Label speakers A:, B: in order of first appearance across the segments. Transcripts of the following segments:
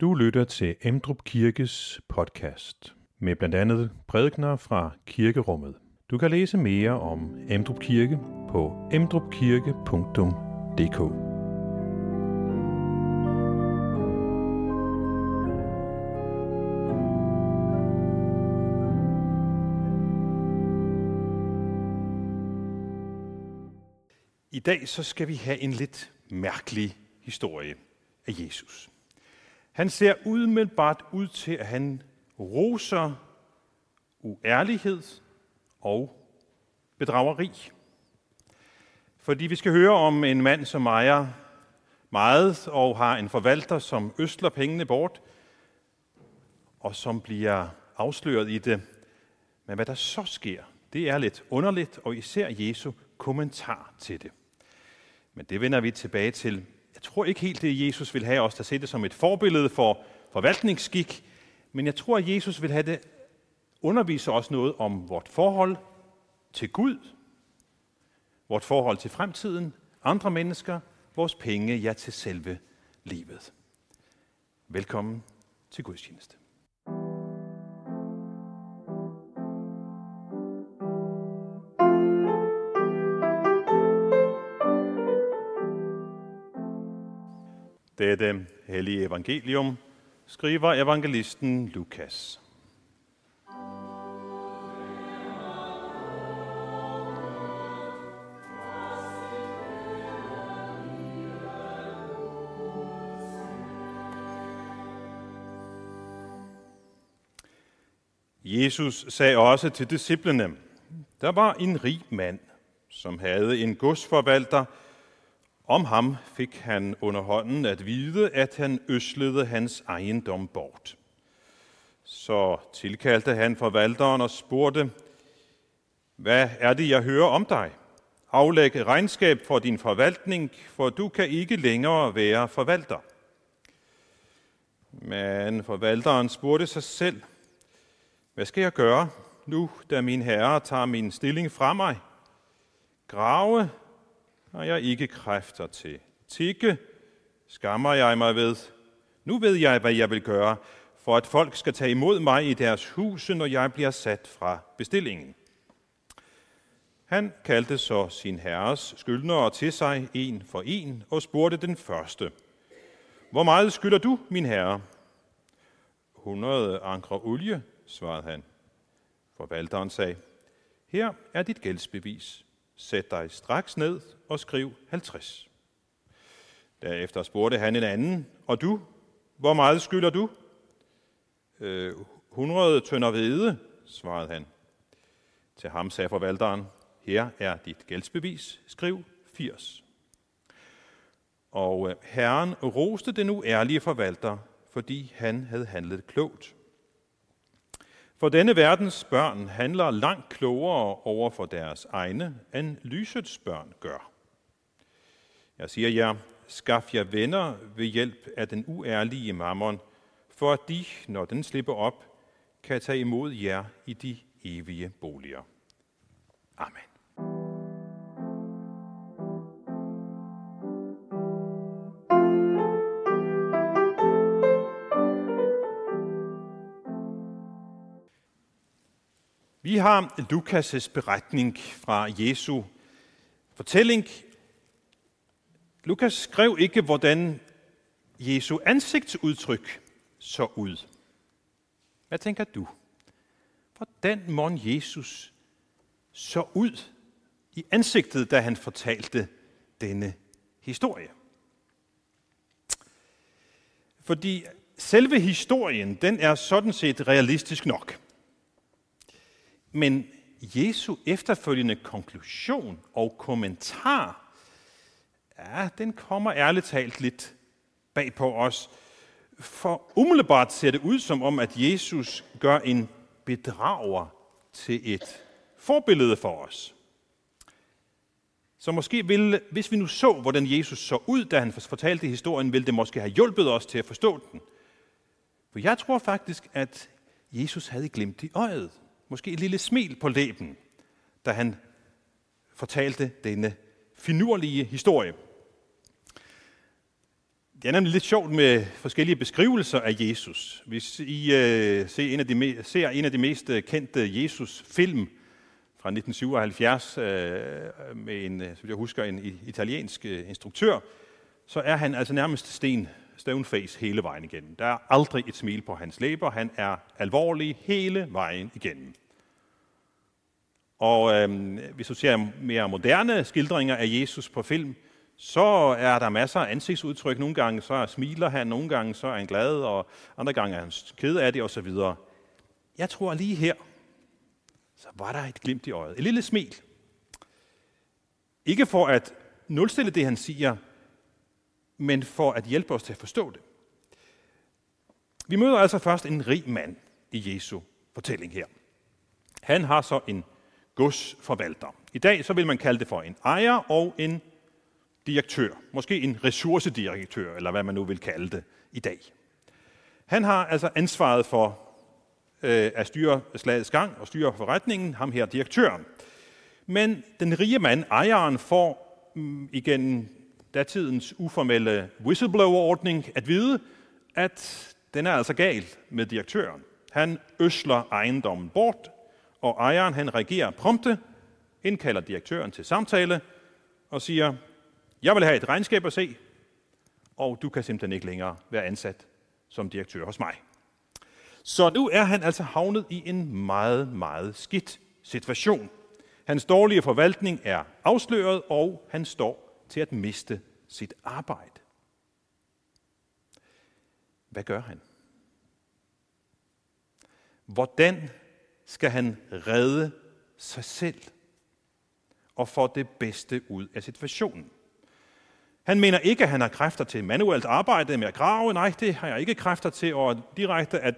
A: Du lytter til Emdrup Kirkes podcast med blandt andet prædikner fra kirkerummet. Du kan læse mere om Emdrup Kirke på emdrupkirke.dk.
B: I dag så skal vi have en lidt mærkelig historie af Jesus. Han ser udmeldbart ud til, at han roser uærlighed og bedrageri. Fordi vi skal høre om en mand, som ejer meget og har en forvalter, som østler pengene bort, og som bliver afsløret i det. Men hvad der så sker, det er lidt underligt, og især Jesu kommentar til det. Men det vender vi tilbage til. Jeg tror ikke helt, det Jesus vil have os, der ser det som et forbillede for forvaltningsskik, men jeg tror, at Jesus vil have det undervise os noget om vort forhold til Gud, vort forhold til fremtiden, andre mennesker, vores penge, ja til selve livet. Velkommen til gudstjeneste. Dette hellige evangelium skriver evangelisten Lukas. Jesus sagde også til disciplene, der var en rig mand, som havde en godsforvalter, om ham fik han under hånden at vide, at han øslede hans ejendom bort. Så tilkaldte han forvalteren og spurgte, hvad er det, jeg hører om dig? Aflæg regnskab for din forvaltning, for du kan ikke længere være forvalter. Men forvalteren spurgte sig selv, hvad skal jeg gøre nu, da min herre tager min stilling fra mig? Grave har jeg ikke kræfter til. Tikke skammer jeg mig ved. Nu ved jeg, hvad jeg vil gøre, for at folk skal tage imod mig i deres huse, når jeg bliver sat fra bestillingen. Han kaldte så sin herres skyldnere til sig en for en og spurgte den første. Hvor meget skylder du, min herre? 100 ankre olie, svarede han. Forvalteren sagde, her er dit gældsbevis. Sæt dig straks ned og skriv 50. Derefter spurgte han en anden, og du, hvor meget skylder du? Øh, 100 tønder hvede, svarede han. Til ham sagde forvalteren, her er dit gældsbevis, skriv 80. Og øh, herren roste den uærlige forvalter, fordi han havde handlet klogt. For denne verdens børn handler langt klogere over for deres egne, end lysets børn gør. Jeg siger jer, skaf jer venner ved hjælp af den uærlige mammon, for at de, når den slipper op, kan tage imod jer i de evige boliger. Amen. Vi har Lukas' beretning fra Jesu fortælling. Lukas skrev ikke, hvordan Jesu ansigtsudtryk så ud. Hvad tænker du? Hvordan må Jesus så ud i ansigtet, da han fortalte denne historie? Fordi selve historien, den er sådan set realistisk nok. Men Jesu efterfølgende konklusion og kommentar, ja, den kommer ærligt talt lidt bag på os. For umiddelbart ser det ud som om, at Jesus gør en bedrager til et forbillede for os. Så måske ville, hvis vi nu så, hvordan Jesus så ud, da han fortalte historien, ville det måske have hjulpet os til at forstå den. For jeg tror faktisk, at Jesus havde glemt i øjet måske et lille smil på læben, da han fortalte denne finurlige historie. Det er nemlig lidt sjovt med forskellige beskrivelser af Jesus. Hvis I øh, ser, en af de, ser en af de mest øh, kendte Jesus-film fra 1977 øh, med en, øh, som jeg husker, en italiensk øh, instruktør, så er han altså nærmest sten, stoneface hele vejen igennem. Der er aldrig et smil på hans læber. Han er alvorlig hele vejen igennem. Og øh, hvis du ser mere moderne skildringer af Jesus på film, så er der masser af ansigtsudtryk. Nogle gange så smiler han, nogle gange så er han glad, og andre gange er han ked af det osv. Jeg tror lige her, så var der et glimt i øjet. Et lille smil. Ikke for at nulstille det, han siger, men for at hjælpe os til at forstå det. Vi møder altså først en rig mand i Jesu fortælling her. Han har så en godsforvalter. I dag så vil man kalde det for en ejer og en direktør. Måske en ressourcedirektør, eller hvad man nu vil kalde det i dag. Han har altså ansvaret for øh, at styre slagets gang og styre forretningen, ham her direktøren. Men den rige mand, ejeren, får mm, igennem datidens uformelle whistleblower-ordning at vide, at den er altså gal med direktøren. Han øsler ejendommen bort, og ejeren han reagerer prompte, indkalder direktøren til samtale og siger, jeg vil have et regnskab at se, og du kan simpelthen ikke længere være ansat som direktør hos mig. Så nu er han altså havnet i en meget, meget skidt situation. Hans dårlige forvaltning er afsløret, og han står til at miste sit arbejde. Hvad gør han? Hvordan skal han redde sig selv og få det bedste ud af situationen? Han mener ikke, at han har kræfter til manuelt arbejde med at grave. Nej, det har jeg ikke kræfter til. Og direkte at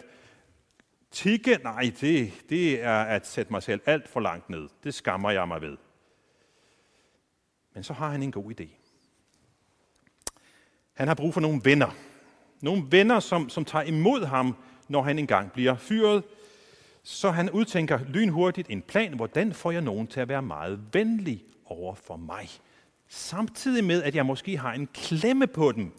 B: tikke, nej, det, det er at sætte mig selv alt for langt ned. Det skammer jeg mig ved. Men så har han en god idé. Han har brug for nogle venner. Nogle venner, som, som tager imod ham, når han engang bliver fyret. Så han udtænker lynhurtigt en plan, hvordan får jeg nogen til at være meget venlig over for mig samtidig med, at jeg måske har en klemme på den.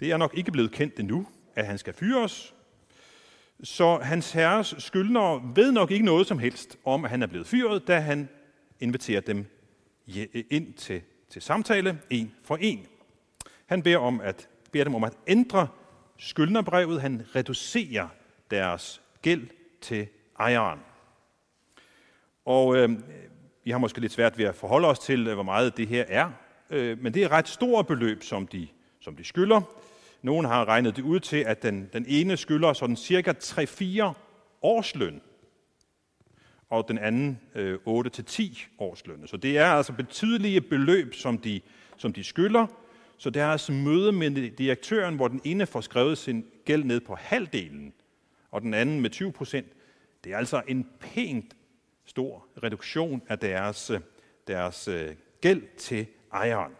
B: Det er nok ikke blevet kendt endnu, at han skal fyres, så hans herres skyldnere ved nok ikke noget som helst om, at han er blevet fyret, da han inviterer dem ind til, til samtale, en for en. Han beder, om at, beder dem om at ændre skyldnerbrevet. Han reducerer deres gæld til ejeren. Og øh, vi har måske lidt svært ved at forholde os til, øh, hvor meget det her er, øh, men det er et ret stort beløb, som de, som de skylder. Nogen har regnet det ud til, at den, den ene skylder sådan cirka 3-4 årsløn, og den anden øh, 8-10 årsløn. Så det er altså betydelige beløb, som de, som de skylder. Så deres altså møde med direktøren, hvor den ene får skrevet sin gæld ned på halvdelen, og den anden med 20 procent, det er altså en pænt stor reduktion af deres, øh, deres øh, gæld til ejeren.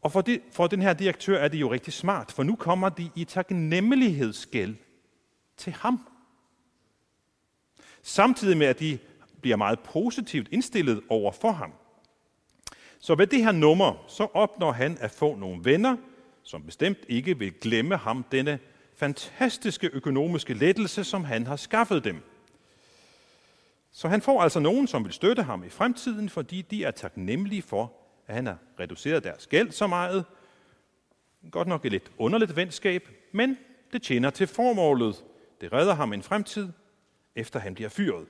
B: Og for, det, for den her direktør er det jo rigtig smart, for nu kommer de i taknemmelighedsgæld til ham. Samtidig med, at de bliver meget positivt indstillet over for ham. Så ved det her nummer, så opnår han at få nogle venner, som bestemt ikke vil glemme ham denne fantastiske økonomiske lettelse, som han har skaffet dem. Så han får altså nogen, som vil støtte ham i fremtiden, fordi de er taknemmelige for, at han har reduceret deres gæld så meget. Godt nok et lidt underligt venskab, men det tjener til formålet. Det redder ham en fremtid, efter han bliver fyret.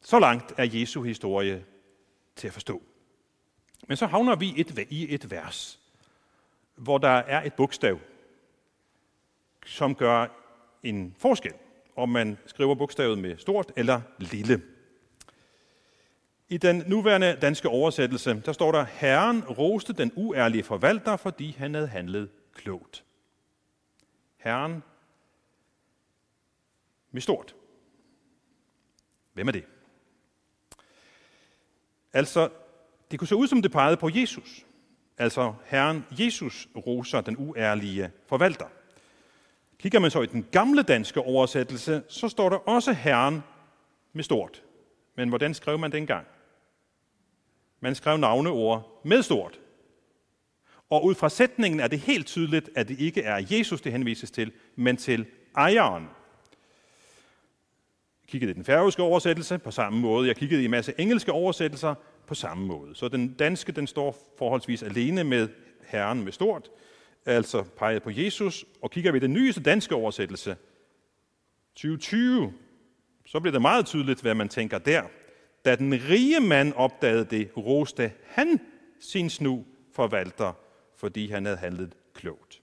B: Så langt er Jesu historie til at forstå. Men så havner vi et, i et vers, hvor der er et bogstav, som gør en forskel om man skriver bogstavet med stort eller lille. I den nuværende danske oversættelse, der står der, Herren roste den uærlige forvalter, fordi han havde handlet klogt. Herren med stort. Hvem er det? Altså, det kunne se ud som det pegede på Jesus. Altså, Herren Jesus roser den uærlige forvalter. Kigger man så i den gamle danske oversættelse, så står der også Herren med stort. Men hvordan skrev man dengang? Man skrev navneord med stort. Og ud fra sætningen er det helt tydeligt, at det ikke er Jesus, det henvises til, men til ejeren. Jeg kiggede i den færøske oversættelse på samme måde. Jeg kiggede i en masse engelske oversættelser på samme måde. Så den danske, den står forholdsvis alene med Herren med stort, altså peget på Jesus. Og kigger vi den nyeste danske oversættelse, 2020, så bliver det meget tydeligt, hvad man tænker der. Da den rige mand opdagede det, roste han sin snu forvalter, fordi han havde handlet klogt.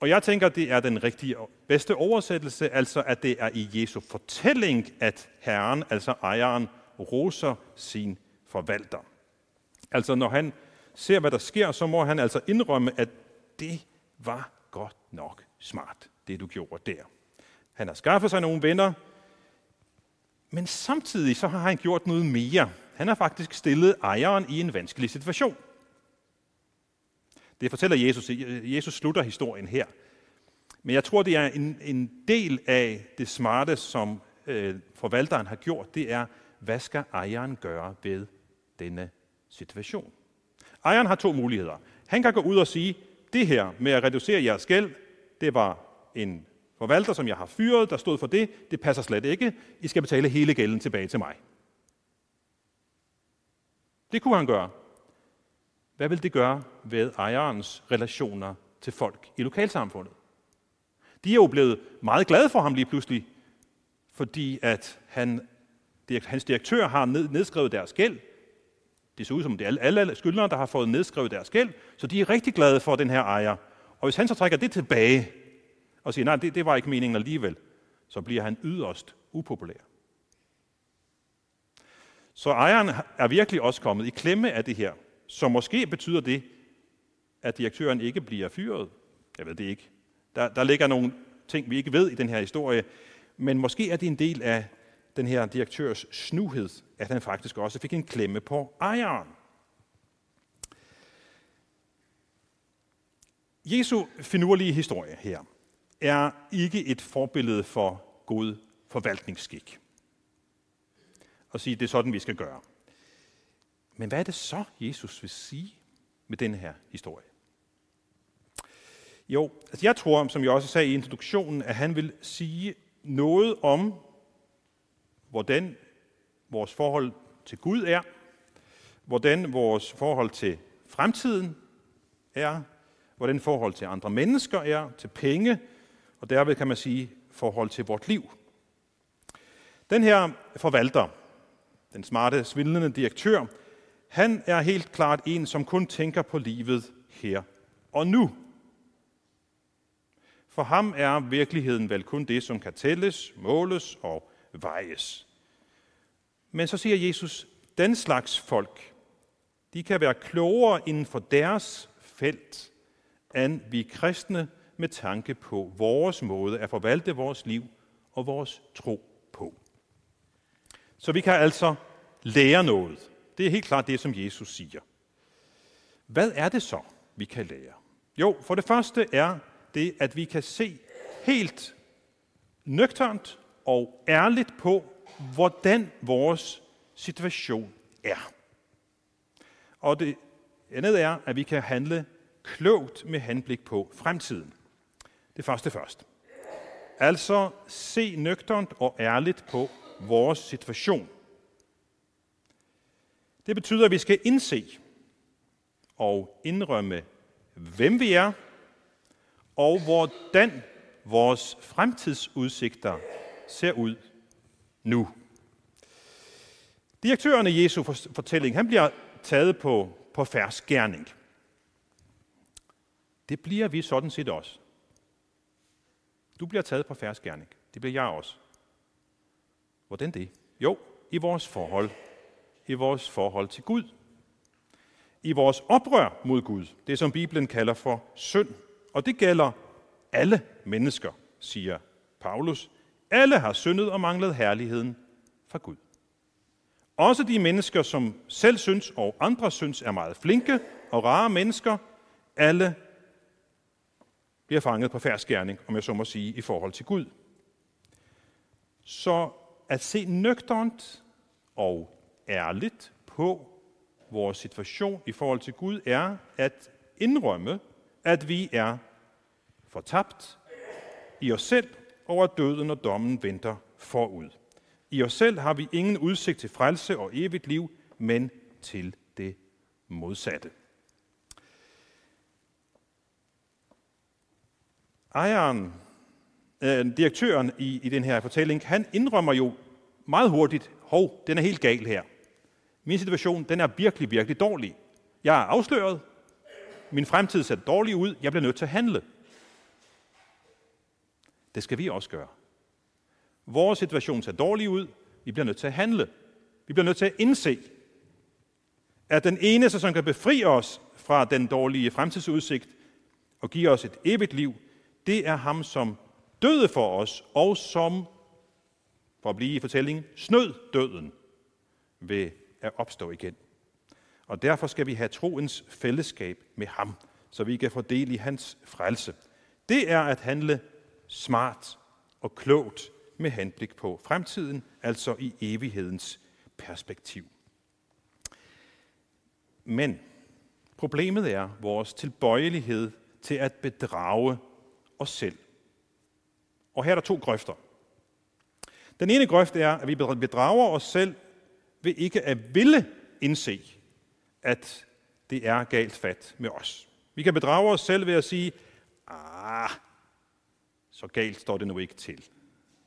B: Og jeg tænker, det er den rigtige, bedste oversættelse, altså at det er i Jesu fortælling, at Herren, altså ejeren, roser sin forvalter. Altså når han ser, hvad der sker, så må han altså indrømme, at det var godt nok smart, det du gjorde der. Han har skaffet sig nogle venner, men samtidig så har han gjort noget mere. Han har faktisk stillet ejeren i en vanskelig situation. Det fortæller Jesus. Jesus slutter historien her. Men jeg tror, det er en, en del af det smarte, som øh, forvalteren har gjort. Det er, hvad skal ejeren gøre ved denne situation? Ejeren har to muligheder. Han kan gå ud og sige, det her med at reducere jeres gæld, det var en forvalter, som jeg har fyret, der stod for det, det passer slet ikke. I skal betale hele gælden tilbage til mig. Det kunne han gøre. Hvad vil det gøre ved ejerens relationer til folk i lokalsamfundet? De er jo blevet meget glade for ham lige pludselig, fordi at han, hans direktør har nedskrevet deres gæld. Det ser ud som, det er alle skyldnere, der har fået nedskrevet deres gæld, så de er rigtig glade for den her ejer. Og hvis han så trækker det tilbage og siger, nej, det, det var ikke meningen alligevel, så bliver han yderst upopulær. Så ejeren er virkelig også kommet i klemme af det her. Så måske betyder det, at direktøren ikke bliver fyret. Jeg ved det ikke. Der, der ligger nogle ting, vi ikke ved i den her historie, men måske er det en del af den her direktørs snuhed, at han faktisk også fik en klemme på ejeren. Jesu finurlige historie her er ikke et forbillede for god forvaltningsskik. Og sige, det er sådan, vi skal gøre. Men hvad er det så, Jesus vil sige med den her historie? Jo, altså jeg tror, som jeg også sagde i introduktionen, at han vil sige noget om, hvordan vores forhold til Gud er, hvordan vores forhold til fremtiden er, hvordan forhold til andre mennesker er, til penge, og derved kan man sige forhold til vort liv. Den her forvalter, den smarte, svindlende direktør, han er helt klart en, som kun tænker på livet her og nu. For ham er virkeligheden vel kun det, som kan tælles, måles og vejes. Men så siger Jesus, den slags folk, de kan være klogere inden for deres felt, end vi kristne med tanke på vores måde at forvalte vores liv og vores tro på. Så vi kan altså lære noget. Det er helt klart det, som Jesus siger. Hvad er det så, vi kan lære? Jo, for det første er det, at vi kan se helt nøgternt og ærligt på, hvordan vores situation er. Og det andet er, at vi kan handle klogt med henblik på fremtiden. Det første først. Altså se nøgternt og ærligt på vores situation. Det betyder, at vi skal indse og indrømme, hvem vi er, og hvordan vores fremtidsudsigter ser ud nu. Direktøren i Jesu fortælling, han bliver taget på, på færds gerning. Det bliver vi sådan set også. Du bliver taget på færds gerning. Det bliver jeg også. Hvordan det? Jo, i vores forhold. I vores forhold til Gud. I vores oprør mod Gud. Det som Bibelen kalder for synd. Og det gælder alle mennesker, siger Paulus. Alle har syndet og manglet herligheden fra Gud. Også de mennesker, som selv synes og andre synes er meget flinke og rare mennesker, alle bliver fanget på færdsgærning, om jeg så må sige, i forhold til Gud. Så at se nøgternt og ærligt på vores situation i forhold til Gud, er at indrømme, at vi er fortabt i os selv, over døden og dommen venter forud. I os selv har vi ingen udsigt til frelse og evigt liv, men til det modsatte. Ejeren, øh, direktøren i, i den her fortælling, han indrømmer jo meget hurtigt, hov, den er helt gal her. Min situation, den er virkelig, virkelig dårlig. Jeg er afsløret. Min fremtid ser dårlig ud. Jeg bliver nødt til at handle. Det skal vi også gøre. Vores situation ser dårlig ud. Vi bliver nødt til at handle. Vi bliver nødt til at indse, at den eneste, som kan befri os fra den dårlige fremtidsudsigt og give os et evigt liv, det er ham, som døde for os, og som, for at blive i fortællingen, snød døden ved at opstå igen. Og derfor skal vi have troens fællesskab med ham, så vi kan få del i hans frelse. Det er at handle smart og klogt med henblik på fremtiden, altså i evighedens perspektiv. Men problemet er vores tilbøjelighed til at bedrage os selv. Og her er der to grøfter. Den ene grøft er, at vi bedrager os selv ved ikke at ville indse, at det er galt fat med os. Vi kan bedrage os selv ved at sige, ah, så galt står det nu ikke til.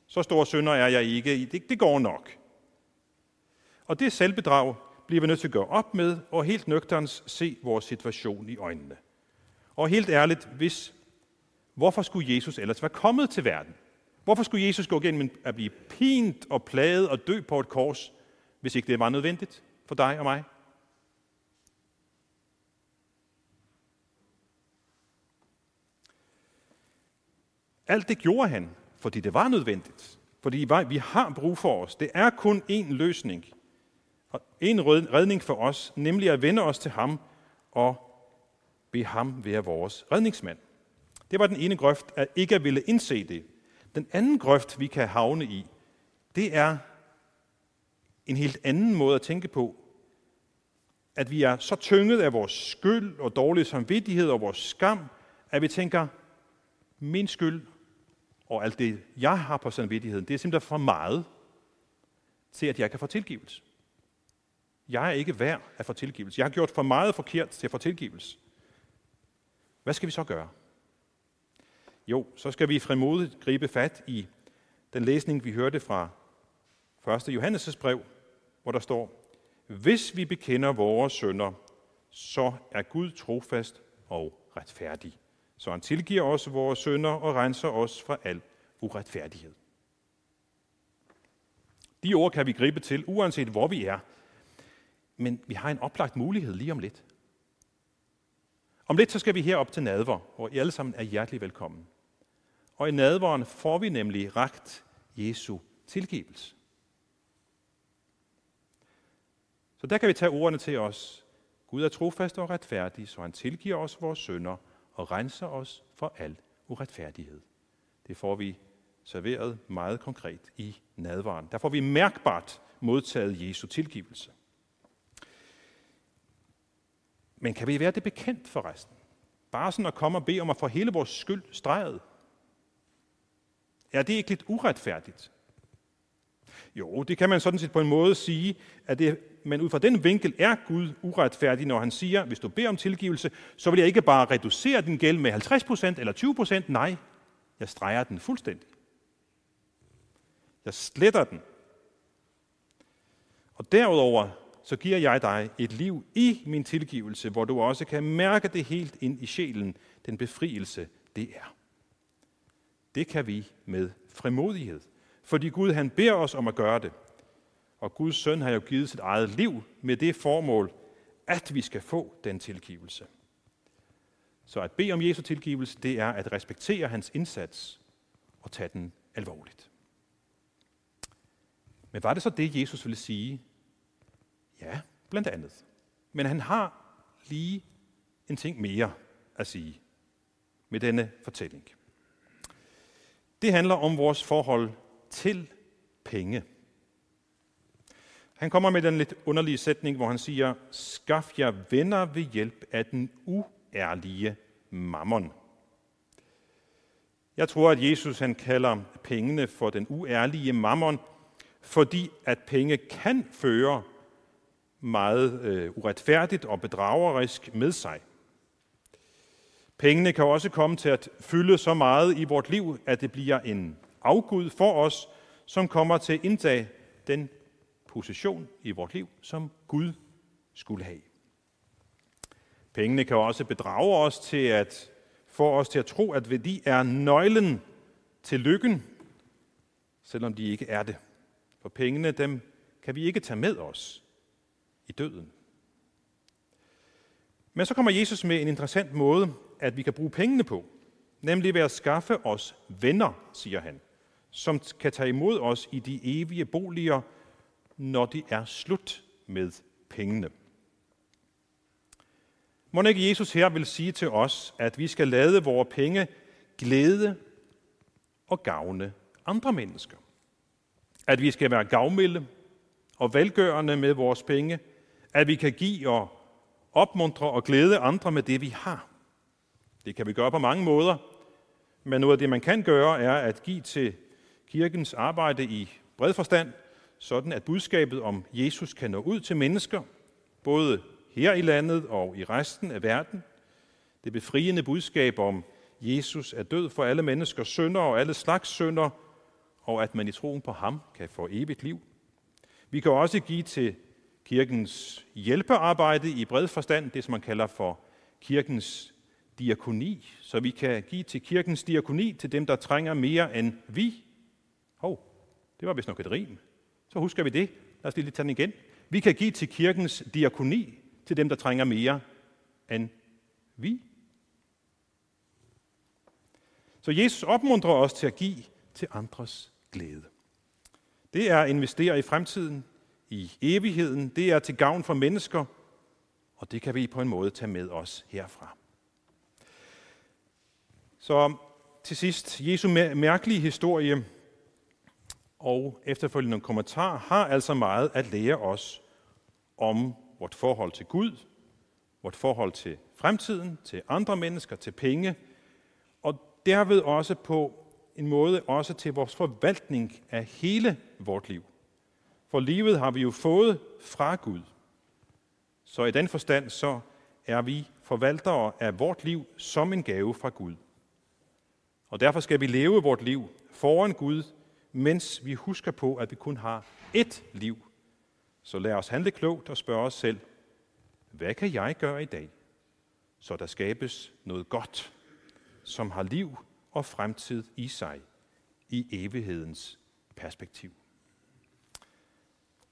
B: Så store synder er jeg ikke. Det, det går nok. Og det selvbedrag bliver vi nødt til at gøre op med, og helt nøgterens se vores situation i øjnene. Og helt ærligt, hvis, hvorfor skulle Jesus ellers være kommet til verden? Hvorfor skulle Jesus gå igennem at blive pint og plaget og dø på et kors, hvis ikke det var nødvendigt for dig og mig? Alt det gjorde han, fordi det var nødvendigt. Fordi vi har brug for os. Det er kun én løsning. Og en redning for os, nemlig at vende os til ham og bede ham være vores redningsmand. Det var den ene grøft, at ikke at ville indse det. Den anden grøft, vi kan havne i, det er en helt anden måde at tænke på. At vi er så tynget af vores skyld og dårlig samvittighed og vores skam, at vi tænker, min skyld og alt det, jeg har på samvittigheden, det er simpelthen for meget til, at jeg kan få tilgivelse. Jeg er ikke værd at få tilgivelse. Jeg har gjort for meget forkert til at få tilgivelse. Hvad skal vi så gøre? Jo, så skal vi frimodigt gribe fat i den læsning, vi hørte fra 1. Johannes' brev, hvor der står, Hvis vi bekender vores sønder, så er Gud trofast og retfærdig. Så han tilgiver os vores sønder og renser os fra al uretfærdighed. De ord kan vi gribe til, uanset hvor vi er. Men vi har en oplagt mulighed lige om lidt. Om lidt så skal vi herop til nadver, hvor I alle sammen er hjertelig velkommen. Og i nadveren får vi nemlig ragt Jesu tilgivelse. Så der kan vi tage ordene til os. Gud er trofast og retfærdig, så han tilgiver os vores sønder og renser os for al uretfærdighed. Det får vi serveret meget konkret i nadvaren. Der får vi mærkbart modtaget Jesu tilgivelse. Men kan vi være det bekendt for resten? Bare sådan at komme og bede om at få hele vores skyld streget? Er det ikke lidt uretfærdigt? Jo, det kan man sådan set på en måde sige, at det, men ud fra den vinkel er Gud uretfærdig, når han siger, hvis du beder om tilgivelse, så vil jeg ikke bare reducere din gæld med 50% eller 20%, nej, jeg streger den fuldstændig. Jeg sletter den. Og derudover så giver jeg dig et liv i min tilgivelse, hvor du også kan mærke det helt ind i sjælen, den befrielse, det er. Det kan vi med frimodighed, fordi Gud han beder os om at gøre det. Og Guds søn har jo givet sit eget liv med det formål, at vi skal få den tilgivelse. Så at bede om Jesu tilgivelse, det er at respektere hans indsats og tage den alvorligt. Men var det så det, Jesus ville sige Ja, blandt andet. Men han har lige en ting mere at sige med denne fortælling. Det handler om vores forhold til penge. Han kommer med den lidt underlige sætning, hvor han siger, skaf jer venner ved hjælp af den uærlige mammon. Jeg tror, at Jesus han kalder pengene for den uærlige mammon, fordi at penge kan føre meget øh, uretfærdigt og bedragerisk med sig. Pengene kan også komme til at fylde så meget i vort liv, at det bliver en afgud for os, som kommer til at indtage den position i vort liv, som Gud skulle have. Pengene kan også bedrage os til at få os til at tro, at værdi er nøglen til lykken, selvom de ikke er det. For pengene, dem kan vi ikke tage med os i døden. Men så kommer Jesus med en interessant måde, at vi kan bruge pengene på. Nemlig ved at skaffe os venner, siger han, som kan tage imod os i de evige boliger, når det er slut med pengene. Må ikke Jesus her vil sige til os, at vi skal lade vores penge glæde og gavne andre mennesker. At vi skal være gavmilde og velgørende med vores penge. At vi kan give og opmuntre og glæde andre med det, vi har. Det kan vi gøre på mange måder, men noget af det, man kan gøre, er at give til kirkens arbejde i bred forstand, sådan at budskabet om Jesus kan nå ud til mennesker, både her i landet og i resten af verden. Det befriende budskab om Jesus er død for alle menneskers synder og alle slags synder, og at man i troen på ham kan få evigt liv. Vi kan også give til kirkens hjælpearbejde i bred forstand, det som man kalder for kirkens diakoni, så vi kan give til kirkens diakoni til dem, der trænger mere end vi. Hov, det var vist nok et rim. Så husker vi det. Lad os lige tage den igen. Vi kan give til kirkens diakoni til dem, der trænger mere end vi. Så Jesus opmuntrer os til at give til andres glæde. Det er at investere i fremtiden, i evigheden. Det er til gavn for mennesker, og det kan vi på en måde tage med os herfra. Så til sidst, Jesu mærkelige historie og efterfølgende kommentar har altså meget at lære os om vort forhold til Gud, vort forhold til fremtiden, til andre mennesker, til penge, og derved også på en måde også til vores forvaltning af hele vort liv. For livet har vi jo fået fra Gud. Så i den forstand så er vi forvaltere af vort liv som en gave fra Gud. Og derfor skal vi leve vort liv foran Gud, mens vi husker på, at vi kun har ét liv. Så lad os handle klogt og spørge os selv, hvad kan jeg gøre i dag, så der skabes noget godt, som har liv og fremtid i sig i evighedens perspektiv?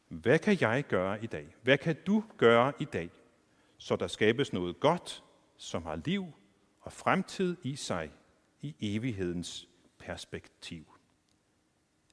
B: Hvad kan jeg gøre i dag? Hvad kan du gøre i dag, så der skabes noget godt, som har liv og fremtid i sig i evighedens perspektiv.